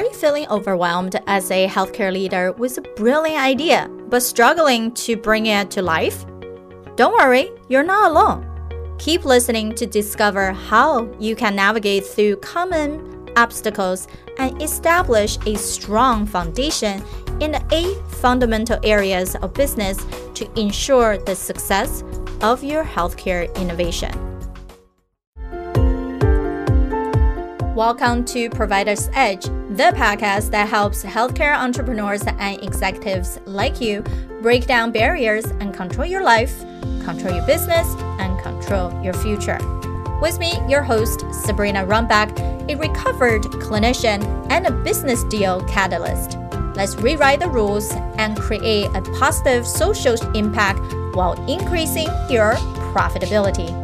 Are you feeling overwhelmed as a healthcare leader with a brilliant idea but struggling to bring it to life? Don't worry, you're not alone. Keep listening to discover how you can navigate through common obstacles and establish a strong foundation in the eight fundamental areas of business to ensure the success of your healthcare innovation. Welcome to Provider's Edge, the podcast that helps healthcare entrepreneurs and executives like you break down barriers and control your life, control your business, and control your future. With me, your host, Sabrina Runbeck, a recovered clinician and a business deal catalyst. Let's rewrite the rules and create a positive social impact while increasing your profitability.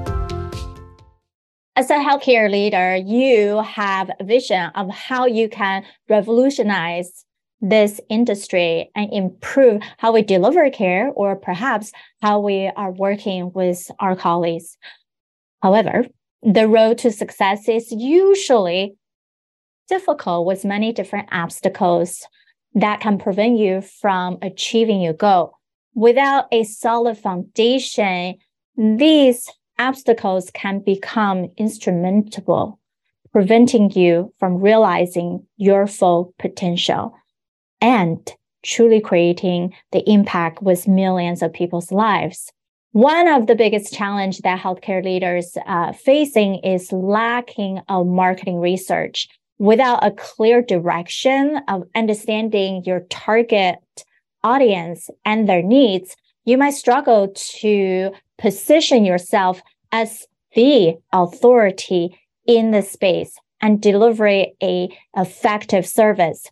As a healthcare leader, you have a vision of how you can revolutionize this industry and improve how we deliver care or perhaps how we are working with our colleagues. However, the road to success is usually difficult with many different obstacles that can prevent you from achieving your goal. Without a solid foundation, these obstacles can become instrumentable, preventing you from realizing your full potential and truly creating the impact with millions of people's lives. One of the biggest challenge that healthcare leaders uh, facing is lacking of marketing research. Without a clear direction of understanding your target audience and their needs, you might struggle to position yourself as the authority in the space and deliver a effective service.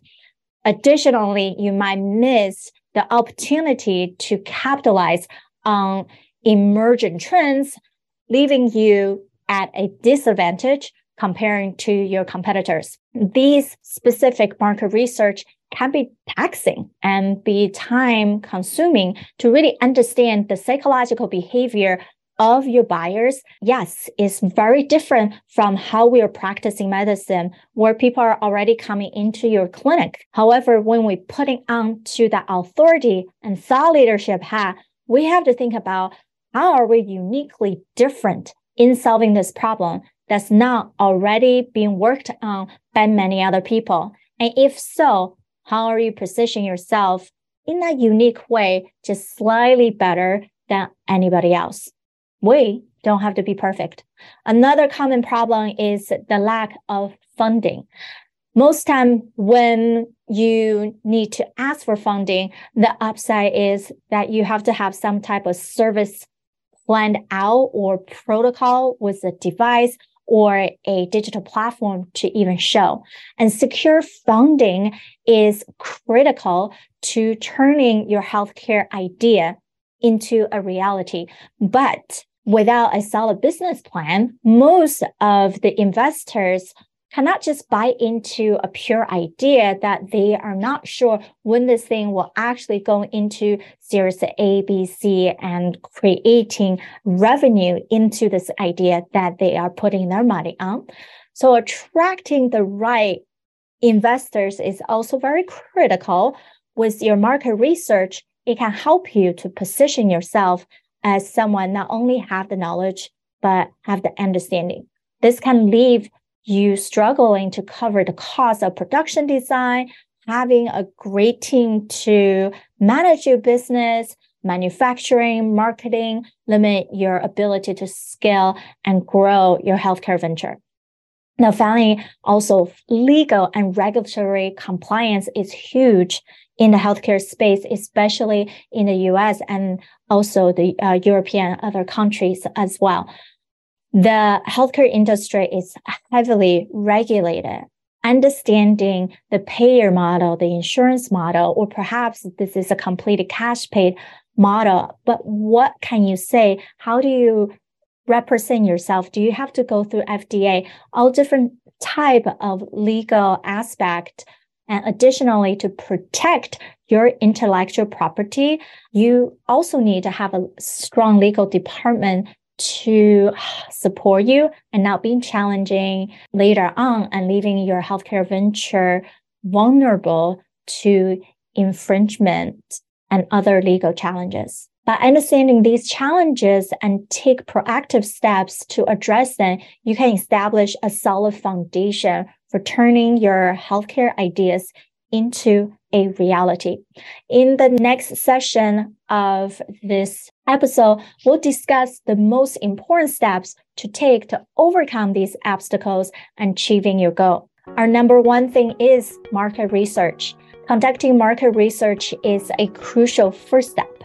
Additionally, you might miss the opportunity to capitalize on emergent trends, leaving you at a disadvantage comparing to your competitors. These specific market research can be taxing and be time consuming to really understand the psychological behavior of your buyers, yes, is very different from how we are practicing medicine where people are already coming into your clinic. However, when we putting on to that authority and thought leadership hat, we have to think about how are we uniquely different in solving this problem that's not already being worked on by many other people? And if so, how are you positioning yourself in a unique way, just slightly better than anybody else? We don't have to be perfect. Another common problem is the lack of funding. Most time when you need to ask for funding, the upside is that you have to have some type of service planned out or protocol with the device or a digital platform to even show. And secure funding is critical to turning your healthcare idea into a reality. But without a solid business plan, most of the investors cannot just buy into a pure idea that they are not sure when this thing will actually go into series A, B, C and creating revenue into this idea that they are putting their money on. So attracting the right investors is also very critical with your market research. It can help you to position yourself as someone not only have the knowledge, but have the understanding. This can leave you struggling to cover the cost of production design, having a great team to manage your business, manufacturing, marketing, limit your ability to scale and grow your healthcare venture. Now, finally, also legal and regulatory compliance is huge in the healthcare space, especially in the US and also the uh, European other countries as well the healthcare industry is heavily regulated. Understanding the payer model, the insurance model, or perhaps this is a completely cash paid model. But what can you say? How do you represent yourself? Do you have to go through FDA? All different type of legal aspect. And additionally, to protect your intellectual property, you also need to have a strong legal department to support you and not being challenging later on and leaving your healthcare venture vulnerable to infringement and other legal challenges. By understanding these challenges and take proactive steps to address them, you can establish a solid foundation for turning your healthcare ideas into a reality. In the next session of this episode, we'll discuss the most important steps to take to overcome these obstacles and achieving your goal. Our number one thing is market research. Conducting market research is a crucial first step.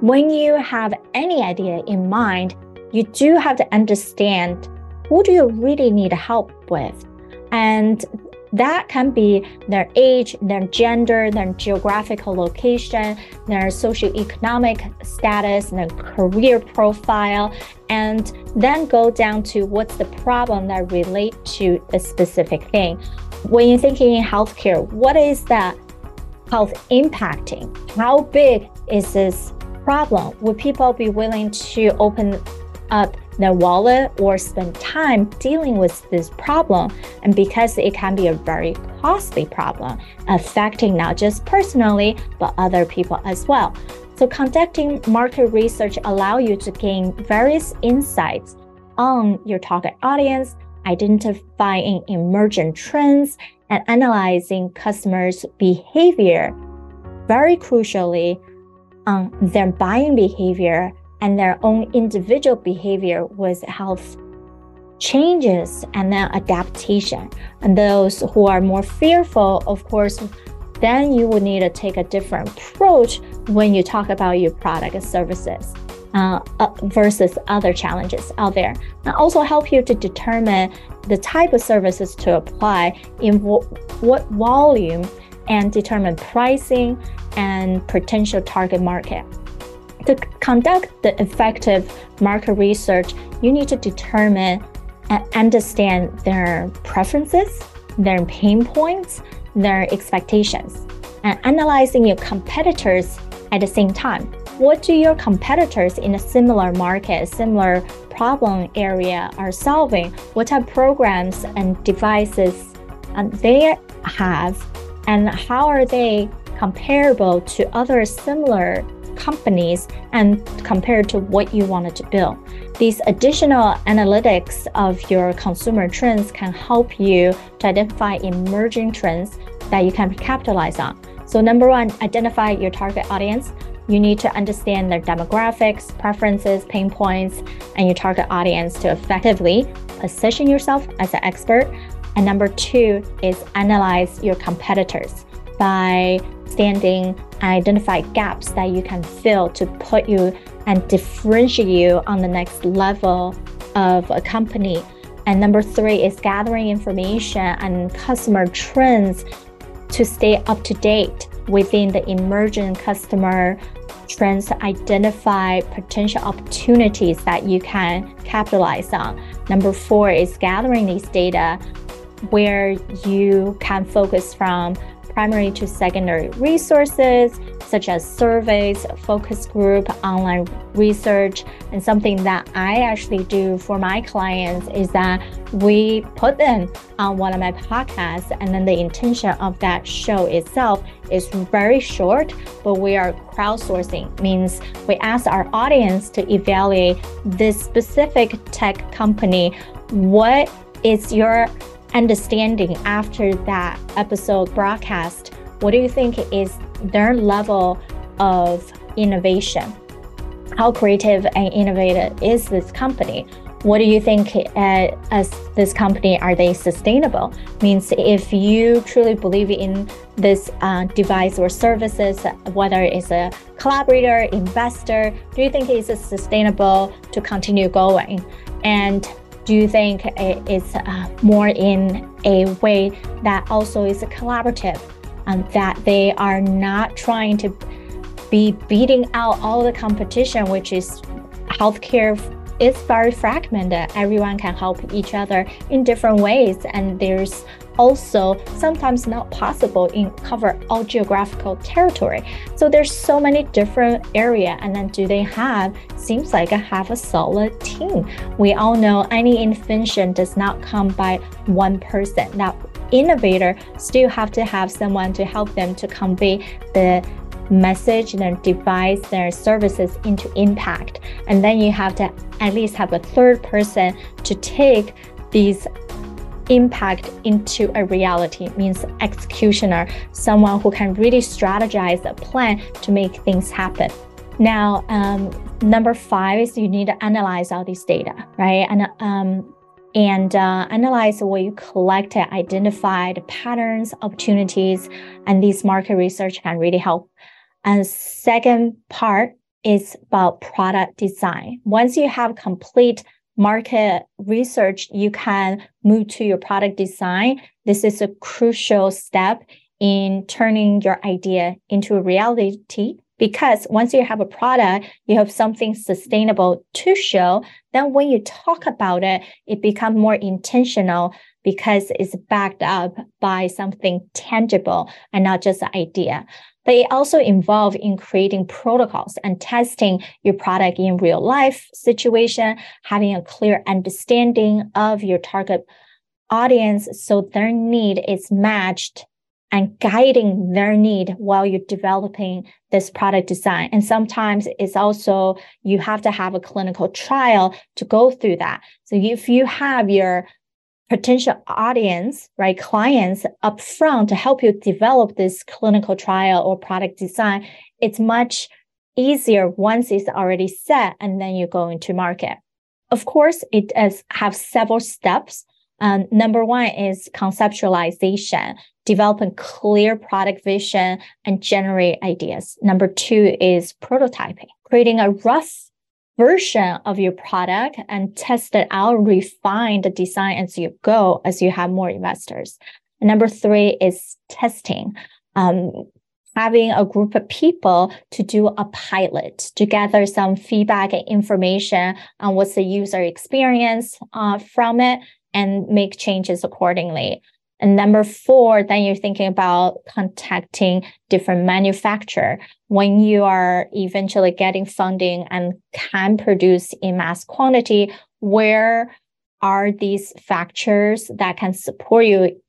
When you have any idea in mind, you do have to understand who do you really need help with and that can be their age, their gender, their geographical location, their socioeconomic status, their career profile, and then go down to what's the problem that relate to a specific thing. When you're thinking in healthcare, what is that health impacting? How big is this problem? Would people be willing to open up their wallet or spend time dealing with this problem. And because it can be a very costly problem, affecting not just personally, but other people as well. So conducting market research allow you to gain various insights on your target audience, identifying emergent trends, and analyzing customers' behavior. Very crucially, on their buying behavior and their own individual behavior with health changes and then adaptation. And those who are more fearful, of course, then you would need to take a different approach when you talk about your product and services. Uh, uh, versus other challenges out there, and also help you to determine the type of services to apply in what volume and determine pricing and potential target market. To conduct the effective market research, you need to determine and understand their preferences, their pain points, their expectations, and analyzing your competitors at the same time. What do your competitors in a similar market, similar problem area are solving? What type of programs and devices um, they have, and how are they comparable to other similar companies and compared to what you wanted to build. These additional analytics of your consumer trends can help you to identify emerging trends that you can capitalize on. So, number one, identify your target audience. You need to understand their demographics, preferences, pain points, and your target audience to effectively position yourself as an expert. And number two is analyze your competitors by standing identify gaps that you can fill to put you and differentiate you on the next level of a company. And number three is gathering information and customer trends to stay up to date within the emerging customer trends to identify potential opportunities that you can capitalize on. Number four is gathering these data where you can focus from primary to secondary resources such as surveys, focus group, online research. And something that I actually do for my clients is that we put them on one of my podcasts. And then the intention of that show itself is very short, but we are crowdsourcing, means we ask our audience to evaluate this specific tech company. What is your understanding after that episode broadcast, what do you think is their level of innovation? How creative and innovative is this company? What do you think uh, as this company are they sustainable? Means if you truly believe in this uh, device or services, whether it's a collaborator, investor, do you think it's sustainable to continue going? And do you think it is uh, more in a way that also is collaborative and that they are not trying to be beating out all the competition, which is healthcare is very fragmented. Everyone can help each other in different ways, and there's also sometimes not possible in cover all geographical territory. So there's so many different area and then do they have seems like I have a solid team. We all know any invention does not come by one person. That innovator still have to have someone to help them to convey the message, their device, their services into impact. And then you have to at least have a third person to take these impact into a reality means executioner, someone who can really strategize a plan to make things happen. Now, um, number five is you need to analyze all these data, right? And um, and uh, analyze what you collected, identify the patterns, opportunities, and these market research can really help. And second part is about product design. Once you have complete market research, you can move to your product design. This is a crucial step in turning your idea into a reality because once you have a product, you have something sustainable to show. Then when you talk about it, it becomes more intentional because it's backed up by something tangible and not just an idea. They also involve in creating protocols and testing your product in real life situation, having a clear understanding of your target audience so their need is matched and guiding their need while you're developing this product design. And sometimes it's also you have to have a clinical trial to go through that. So if you have your potential audience, right, clients upfront to help you develop this clinical trial or product design, it's much easier once it's already set and then you go into market. Of course, it does have several steps. Um, number one is conceptualization developing clear product vision and generate ideas. Number two is prototyping, creating a rough version of your product and test it out, refine the design as you go, as you have more investors. Number three is testing. Um, having a group of people to do a pilot to gather some feedback and information on what's the user experience uh, from it and make changes accordingly. And number four, then you're thinking about contacting different manufacturer when you are eventually getting funding and can produce in mass quantity. Where are these factors that can support you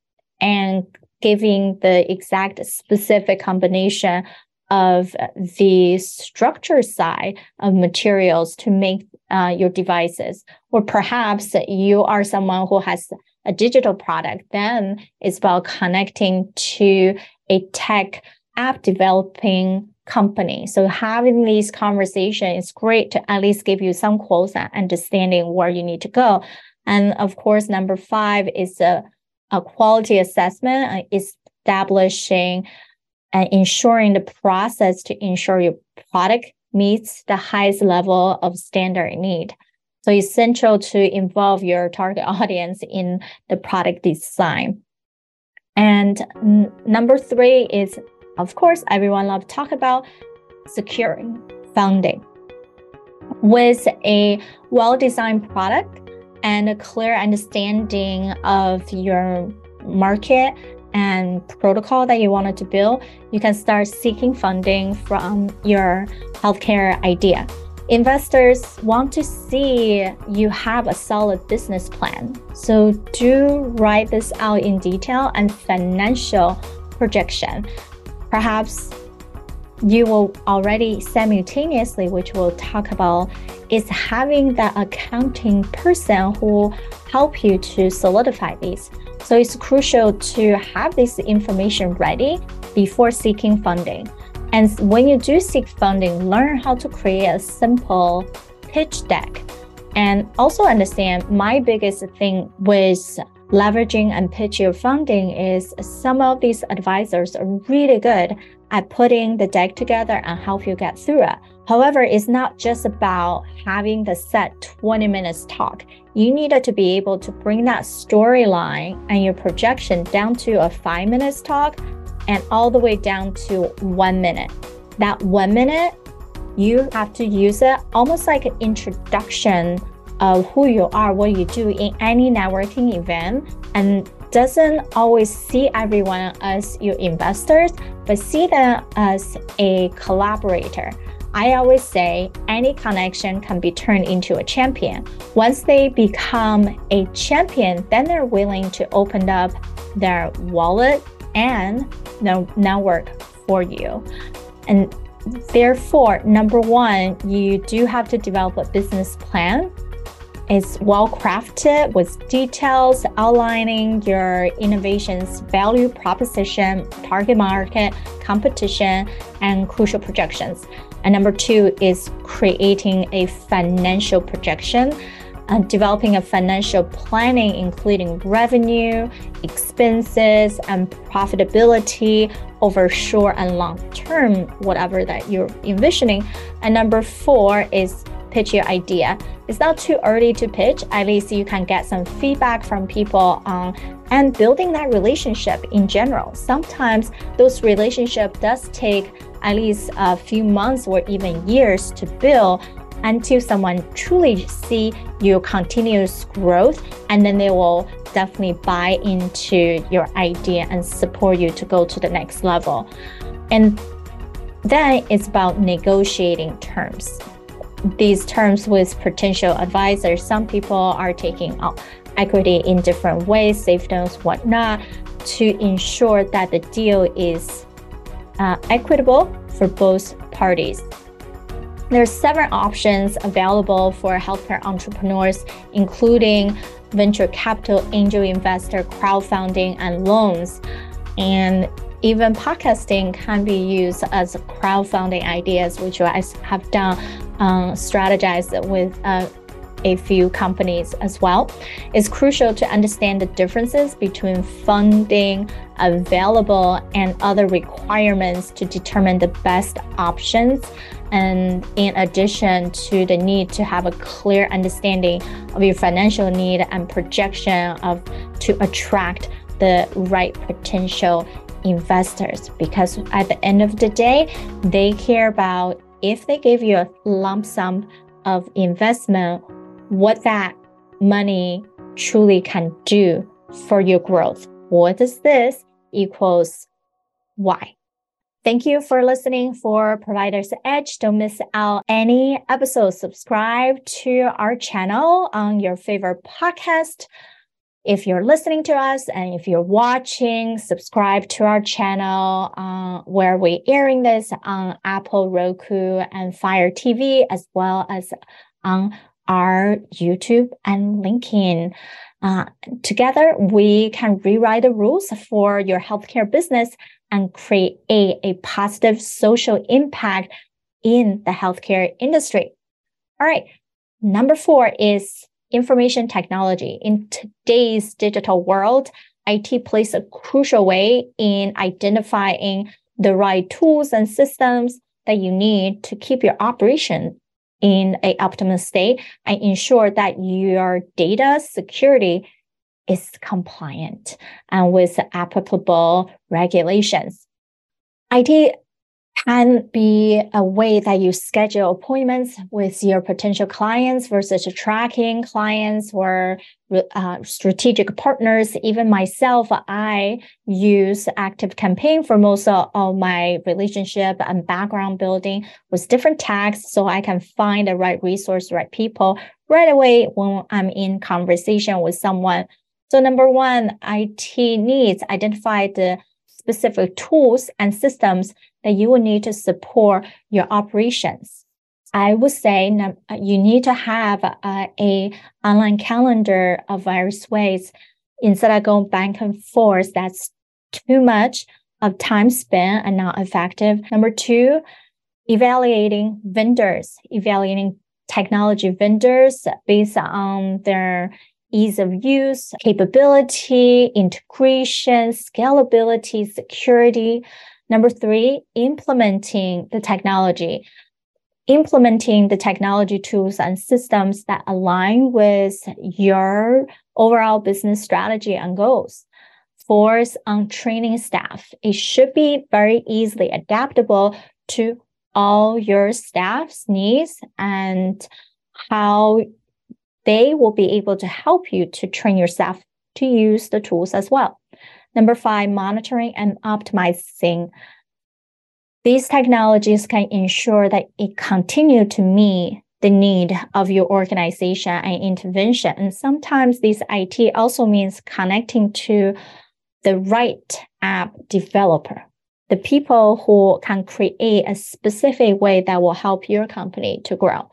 and giving the exact specific combination of the structure side of materials to make uh, your devices, or perhaps you are someone who has a digital product, then it's about connecting to a tech app developing company. So having these conversations is great to at least give you some quotes and understanding where you need to go. And of course, number five is a, a quality assessment, uh, establishing and ensuring the process to ensure your product meets the highest level of standard need. So it's essential to involve your target audience in the product design. And n- number three is, of course, everyone loves to talk about securing funding. With a well-designed product and a clear understanding of your market and protocol that you wanted to build, you can start seeking funding from your healthcare idea. Investors want to see you have a solid business plan. So do write this out in detail and financial projection. Perhaps you will already simultaneously, which we'll talk about, is having that accounting person who help you to solidify these. So it's crucial to have this information ready before seeking funding. And when you do seek funding, learn how to create a simple pitch deck. And also understand my biggest thing with leveraging and pitch your funding is some of these advisors are really good at putting the deck together and help you get through it. However, it's not just about having the set 20 minutes talk. You needed to be able to bring that storyline and your projection down to a five minutes talk and all the way down to one minute. That one minute, you have to use it almost like an introduction of who you are, what you do in any networking event, and doesn't always see everyone as your investors, but see them as a collaborator. I always say any connection can be turned into a champion. Once they become a champion, then they're willing to open up their wallet and network for you. And therefore, number one, you do have to develop a business plan it's well crafted with details outlining your innovation's value proposition, target market, competition, and crucial projections. And number two is creating a financial projection. Uh, developing a financial planning, including revenue, expenses, and profitability over short and long term, whatever that you're envisioning. And number four is pitch your idea. It's not too early to pitch. At least you can get some feedback from people on and building that relationship in general. Sometimes those relationship does take at least a few months or even years to build until someone truly see your continuous growth and then they will definitely buy into your idea and support you to go to the next level. And then it's about negotiating terms these terms with potential advisors. Some people are taking out equity in different ways, safe notes, whatnot, to ensure that the deal is uh, equitable for both parties. There's several options available for healthcare entrepreneurs, including venture capital, angel investor, crowdfunding, and loans. And even podcasting can be used as crowdfunding ideas, which I have done, um, strategize with uh, a few companies as well. It's crucial to understand the differences between funding available and other requirements to determine the best options. And in addition to the need to have a clear understanding of your financial need and projection of to attract the right potential investors because at the end of the day, they care about if they give you a lump sum of investment, what that money truly can do for your growth. What does this equals why? Thank you for listening for Providers Edge. Don't miss out any episodes. Subscribe to our channel on your favorite podcast if you're listening to us and if you're watching, subscribe to our channel uh, where we're airing this on Apple, Roku, and Fire TV, as well as on our YouTube and LinkedIn. Uh, together, we can rewrite the rules for your healthcare business and create a, positive social impact in the healthcare industry. All right. Number four is information technology. In today's digital world, IT plays a crucial way in identifying the right tools and systems that you need to keep your operation in a optimal state and ensure that your data security is compliant and with applicable regulations. IT can be a way that you schedule appointments with your potential clients versus tracking clients or uh, strategic partners. Even myself, I use Active Campaign for most of, of my relationship and background building with different tags so I can find the right resource, right people right away when I'm in conversation with someone. So number one, IT needs identify the specific tools and systems that you will need to support your operations. I would say uh, you need to have a, a online calendar of various ways instead of going back and forth. That's too much of time spent and not effective. Number two, evaluating vendors, evaluating technology vendors based on their ease of use, capability, integration, scalability, security. Number three, implementing the technology. Implementing the technology tools and systems that align with your overall business strategy and goals. Fourth, on training staff. It should be very easily adaptable to all your staff's needs and how they will be able to help you to train yourself to use the tools as well. Number five, monitoring and optimizing. These technologies can ensure that it continue to meet the need of your organization and intervention. And sometimes this IT also means connecting to the right app developer, the people who can create a specific way that will help your company to grow.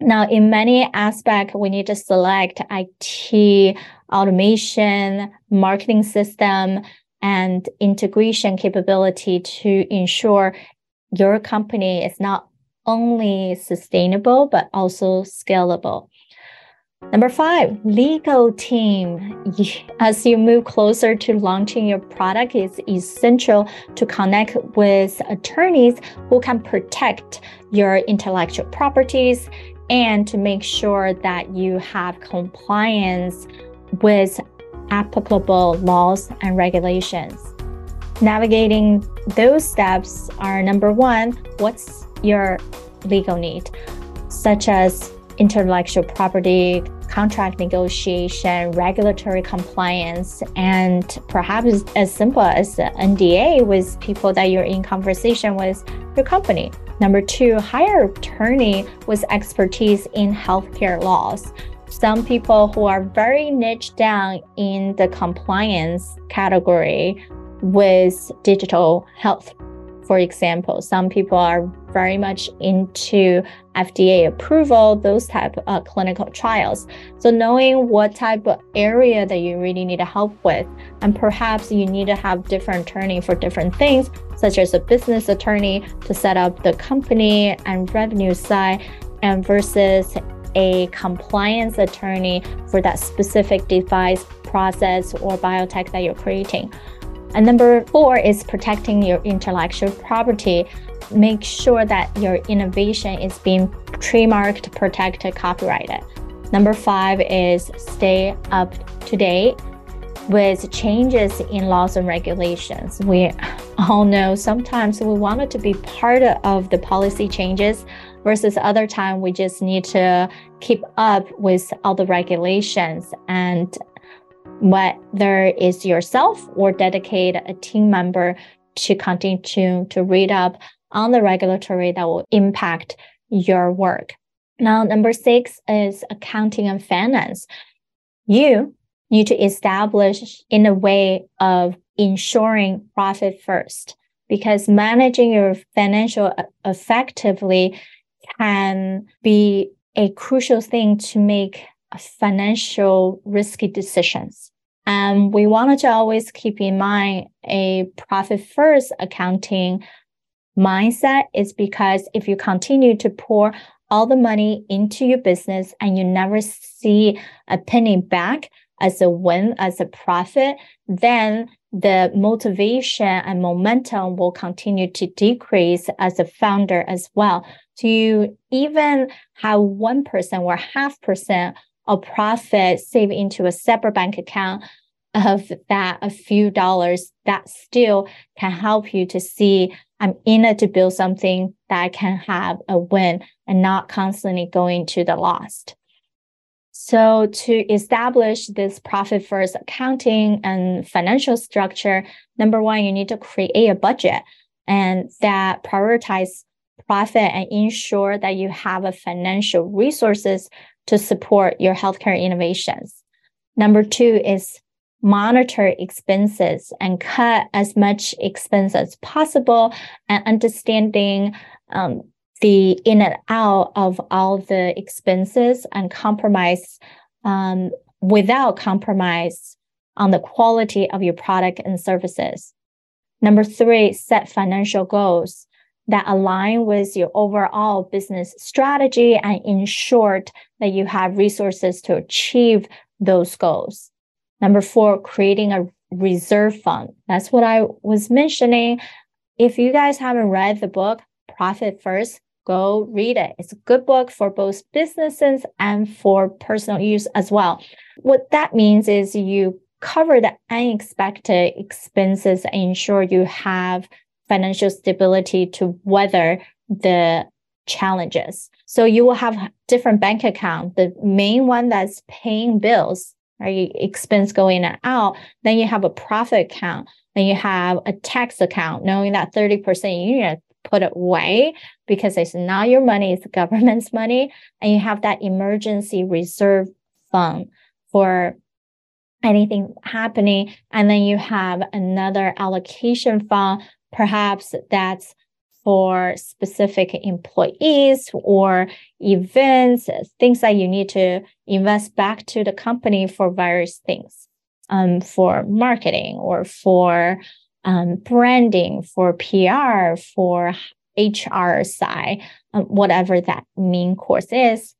Now, in many aspects, we need to select IT automation, marketing system, and integration capability to ensure your company is not only sustainable, but also scalable. Number five, legal team. As you move closer to launching your product, it's essential to connect with attorneys who can protect your intellectual properties and to make sure that you have compliance with applicable laws and regulations. Navigating those steps are number one, what's your legal need, such as intellectual property, contract negotiation, regulatory compliance, and perhaps as simple as NDA with people that you're in conversation with your company. Number two, hire attorney with expertise in healthcare laws. Some people who are very niche down in the compliance category with digital health for example, some people are very much into FDA approval, those type of uh, clinical trials. So knowing what type of area that you really need help with, and perhaps you need to have different attorney for different things, such as a business attorney to set up the company and revenue side, and versus a compliance attorney for that specific device process or biotech that you're creating. And number four is protecting your intellectual property. Make sure that your innovation is being trademarked, protected, copyrighted. Number five is stay up to date with changes in laws and regulations. We all know sometimes we wanted to be part of the policy changes versus other time we just need to keep up with all the regulations and whether it's yourself or dedicate a team member to continue to, to read up on the regulatory that will impact your work. Now, number six is accounting and finance. You need to establish in a way of ensuring profit first because managing your financial uh, effectively can be a crucial thing to make financial risky decisions. And we wanted to always keep in mind a profit first accounting mindset is because if you continue to pour all the money into your business and you never see a penny back as a win, as a profit, then the motivation and momentum will continue to decrease as a founder as well. You even have 1% or half percent of profit saved into a separate bank account of that a few dollars that still can help you to see I'm in it to build something that can have a win and not constantly going to the lost. So to establish this profit first accounting and financial structure, number one, you need to create a budget and that prioritize profit and ensure that you have a financial resources to support your healthcare innovations. Number two is monitor expenses and cut as much expense as possible and understanding um, the in and out of all the expenses and compromise um, without compromise on the quality of your product and services. Number three, set financial goals that align with your overall business strategy and ensure that you have resources to achieve those goals. Number four, creating a reserve fund. That's what I was mentioning. If you guys haven't read the book, Profit First, go read it. It's a good book for both businesses and for personal use as well. What that means is you cover the unexpected expenses and ensure you have financial stability to weather the challenges. So you will have different bank account. The main one that's paying bills, right? Expense going out. Then you have a profit account. Then you have a tax account, knowing that 30% you need to put away because it's not your money, it's the government's money. And you have that emergency reserve fund for anything happening. And then you have another allocation fund, perhaps that's for specific employees or events, things that you need to invest back to the company for various things, um, for marketing or for um, branding, for PR, for HR side, um, whatever that main course is.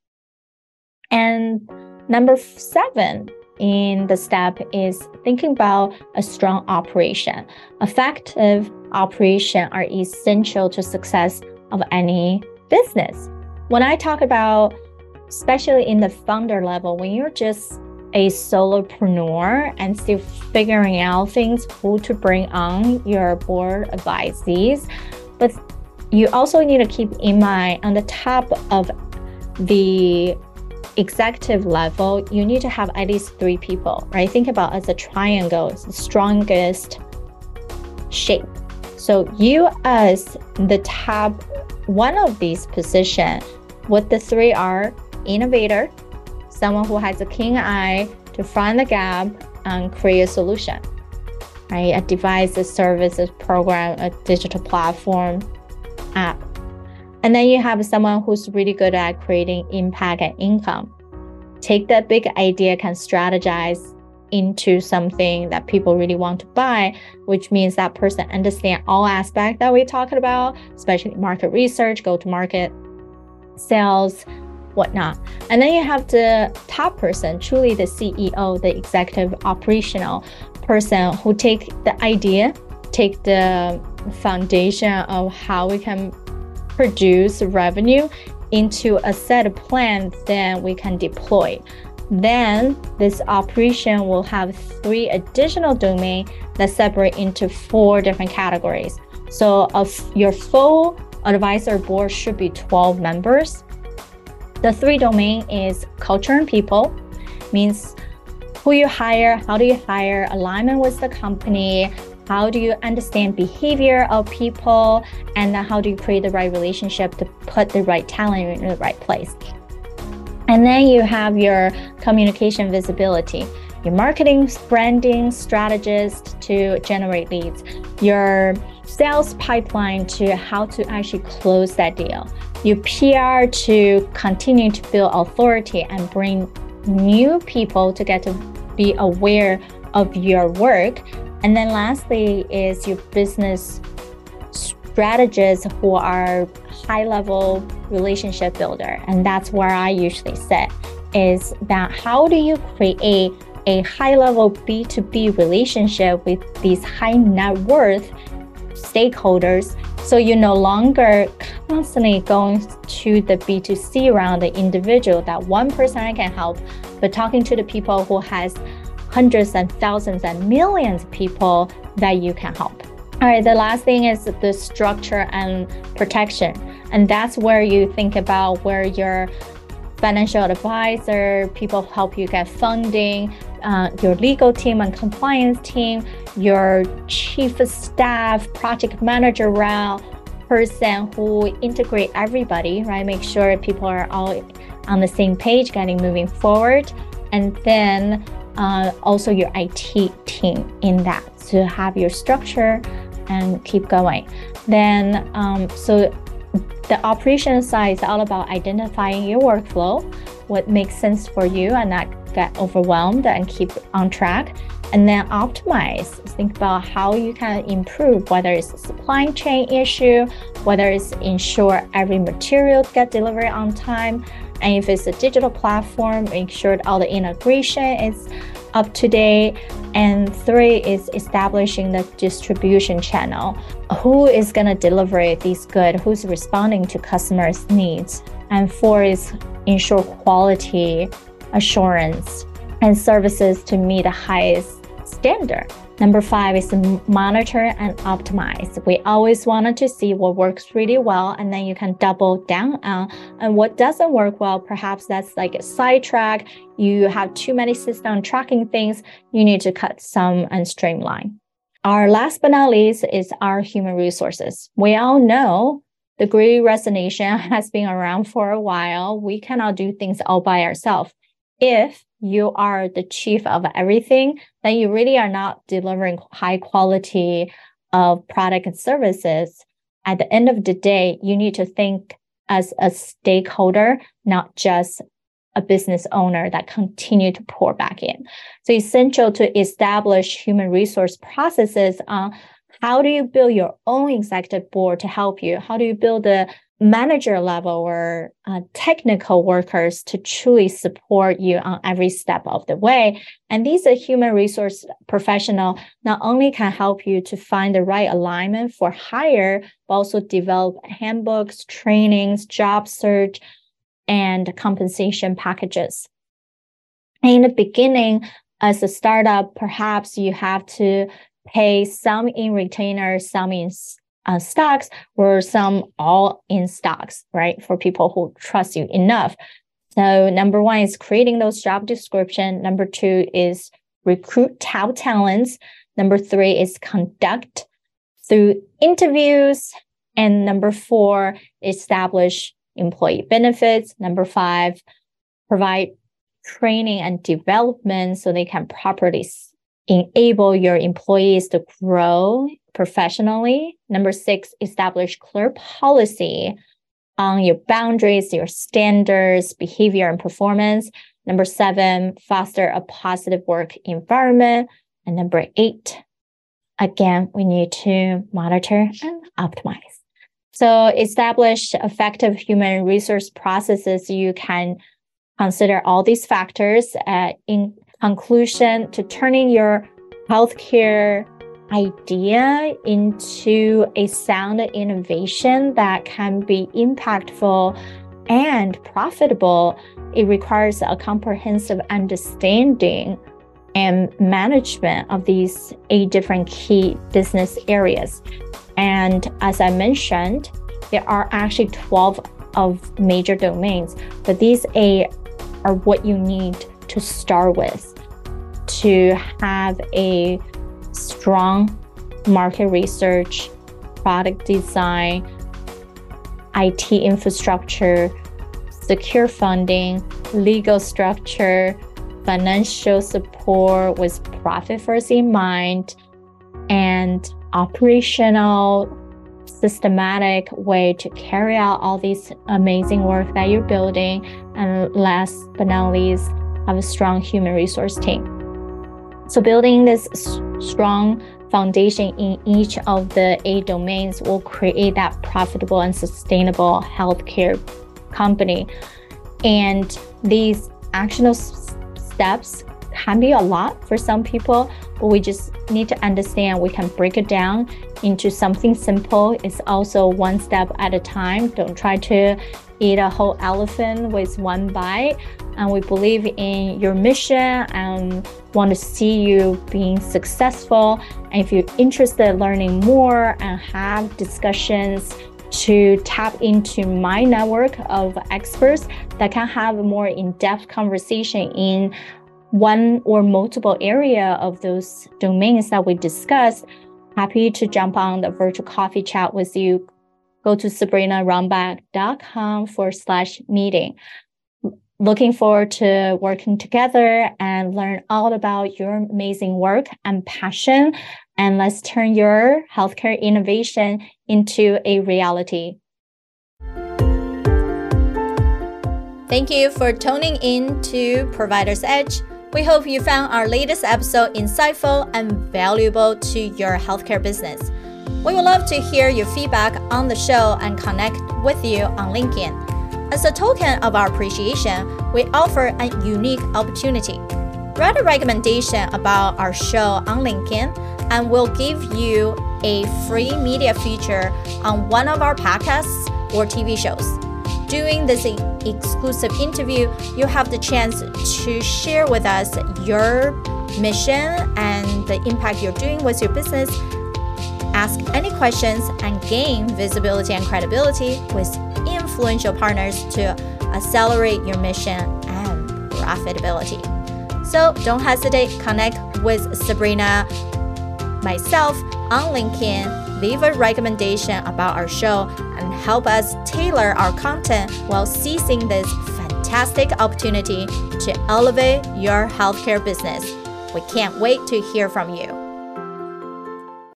And number seven in the step is thinking about a strong operation. Effective operation are essential to success of any business. When I talk about, especially in the founder level, when you're just a solopreneur and still figuring out things who to bring on your board advisees, but you also need to keep in mind on the top of the executive level, you need to have at least three people, right? Think about as a triangle, it's the strongest shape. So you as the top one of these position, what the three are innovator, someone who has a keen eye to find the gap and create a solution. Right? A device, a service, a program, a digital platform, app. And then you have someone who's really good at creating impact and income. Take that big idea, can strategize into something that people really want to buy, which means that person understand all aspects that we talked about, especially market research, go to market, sales, whatnot. And then you have the top person, truly the CEO, the executive operational person who take the idea, take the foundation of how we can produce revenue into a set of plan, then we can deploy. Then this operation will have three additional domain that separate into four different categories. So of your full advisor board should be 12 members. The three domain is culture and people, means who you hire, how do you hire, alignment with the company, how do you understand behavior of people, and how do you create the right relationship to put the right talent in the right place. And then you have your communication visibility, your marketing, branding strategist to generate leads, your sales pipeline to how to actually close that deal, your PR to continue to build authority and bring new people to get to be aware of your work. And then lastly is your business strategists who are high level relationship builder. And that's where I usually sit is that how do you create a high level B2B relationship with these high net worth stakeholders so you're no longer constantly going to the B2C around the individual that one person can help, but talking to the people who has hundreds and thousands and millions of people that you can help. All right, the last thing is the structure and protection. And that's where you think about where your financial advisor, people help you get funding, uh, your legal team and compliance team, your chief of staff, project manager person who integrate everybody, right? Make sure people are all on the same page, getting moving forward. And then uh, also your IT team in that to have your structure and keep going. Then, um, so the operation side is all about identifying your workflow, what makes sense for you, and not get overwhelmed and keep on track. And then optimize. Think about how you can improve, whether it's a supply chain issue, whether it's ensure every material get delivered on time, and if it's a digital platform, make sure all the integration is up to date. And three is establishing the distribution channel. Who is going to deliver these goods? Who's responding to customers' needs? And four is ensure quality assurance and services to meet the highest standard. Number five is monitor and optimize. We always wanted to see what works really well, and then you can double down on. And what doesn't work well, perhaps that's like a sidetrack. You have too many system tracking things. You need to cut some and streamline. Our last but not least is our human resources. We all know the great resignation has been around for a while. We cannot do things all by ourselves. If you are the chief of everything, then you really are not delivering high quality of product and services. At the end of the day, you need to think as a stakeholder, not just a business owner that continue to pour back in. So essential to establish human resource processes on how do you build your own executive board to help you? How do you build the manager level or uh, technical workers to truly support you on every step of the way. And these are human resource professional not only can help you to find the right alignment for hire, but also develop handbooks, trainings, job search, and compensation packages. In the beginning, as a startup, perhaps you have to pay some in retainer, some in uh, stocks or some all in stocks, right? For people who trust you enough. So number one is creating those job description. Number two is recruit top talents. Number three is conduct through interviews. And number four, establish employee benefits. Number five, provide training and development so they can properly enable your employees to grow professionally. Number six, establish clear policy on your boundaries, your standards, behavior, and performance. Number seven, foster a positive work environment. And number eight, again, we need to monitor and optimize. So establish effective human resource processes. You can consider all these factors uh, in conclusion to turning your healthcare idea into a sound innovation that can be impactful and profitable, it requires a comprehensive understanding and management of these eight different key business areas. And as I mentioned, there are actually 12 of major domains, but these eight are what you need to start with to have a strong market research, product design, IT infrastructure, secure funding, legal structure, financial support with profit first in mind, and operational systematic way to carry out all these amazing work that you're building. And last but not least, have a strong human resource team. So building this strong foundation in each of the eight domains will create that profitable and sustainable healthcare company. And these actionable steps can be a lot for some people, but we just need to understand we can break it down into something simple. It's also one step at a time. Don't try to eat a whole elephant with one bite. And we believe in your mission and want to see you being successful. And if you're interested in learning more and have discussions to tap into my network of experts that can have a more in-depth conversation in one or multiple area of those domains that we discussed, happy to jump on the virtual coffee chat with you. Go to sabrinarunbeck.com forward slash meeting. Looking forward to working together and learn all about your amazing work and passion. And let's turn your healthcare innovation into a reality. Thank you for tuning in to Provider's Edge. We hope you found our latest episode insightful and valuable to your healthcare business. We would love to hear your feedback on the show and connect with you on LinkedIn. As a token of our appreciation, we offer a unique opportunity. Write a recommendation about our show on LinkedIn, and we'll give you a free media feature on one of our podcasts or TV shows. During this exclusive interview, you have the chance to share with us your mission and the impact you're doing with your business. Ask any questions and gain visibility and credibility with influential partners to accelerate your mission and profitability. So don't hesitate, connect with Sabrina, myself on LinkedIn, leave a recommendation about our show, and help us tailor our content while seizing this fantastic opportunity to elevate your healthcare business. We can't wait to hear from you.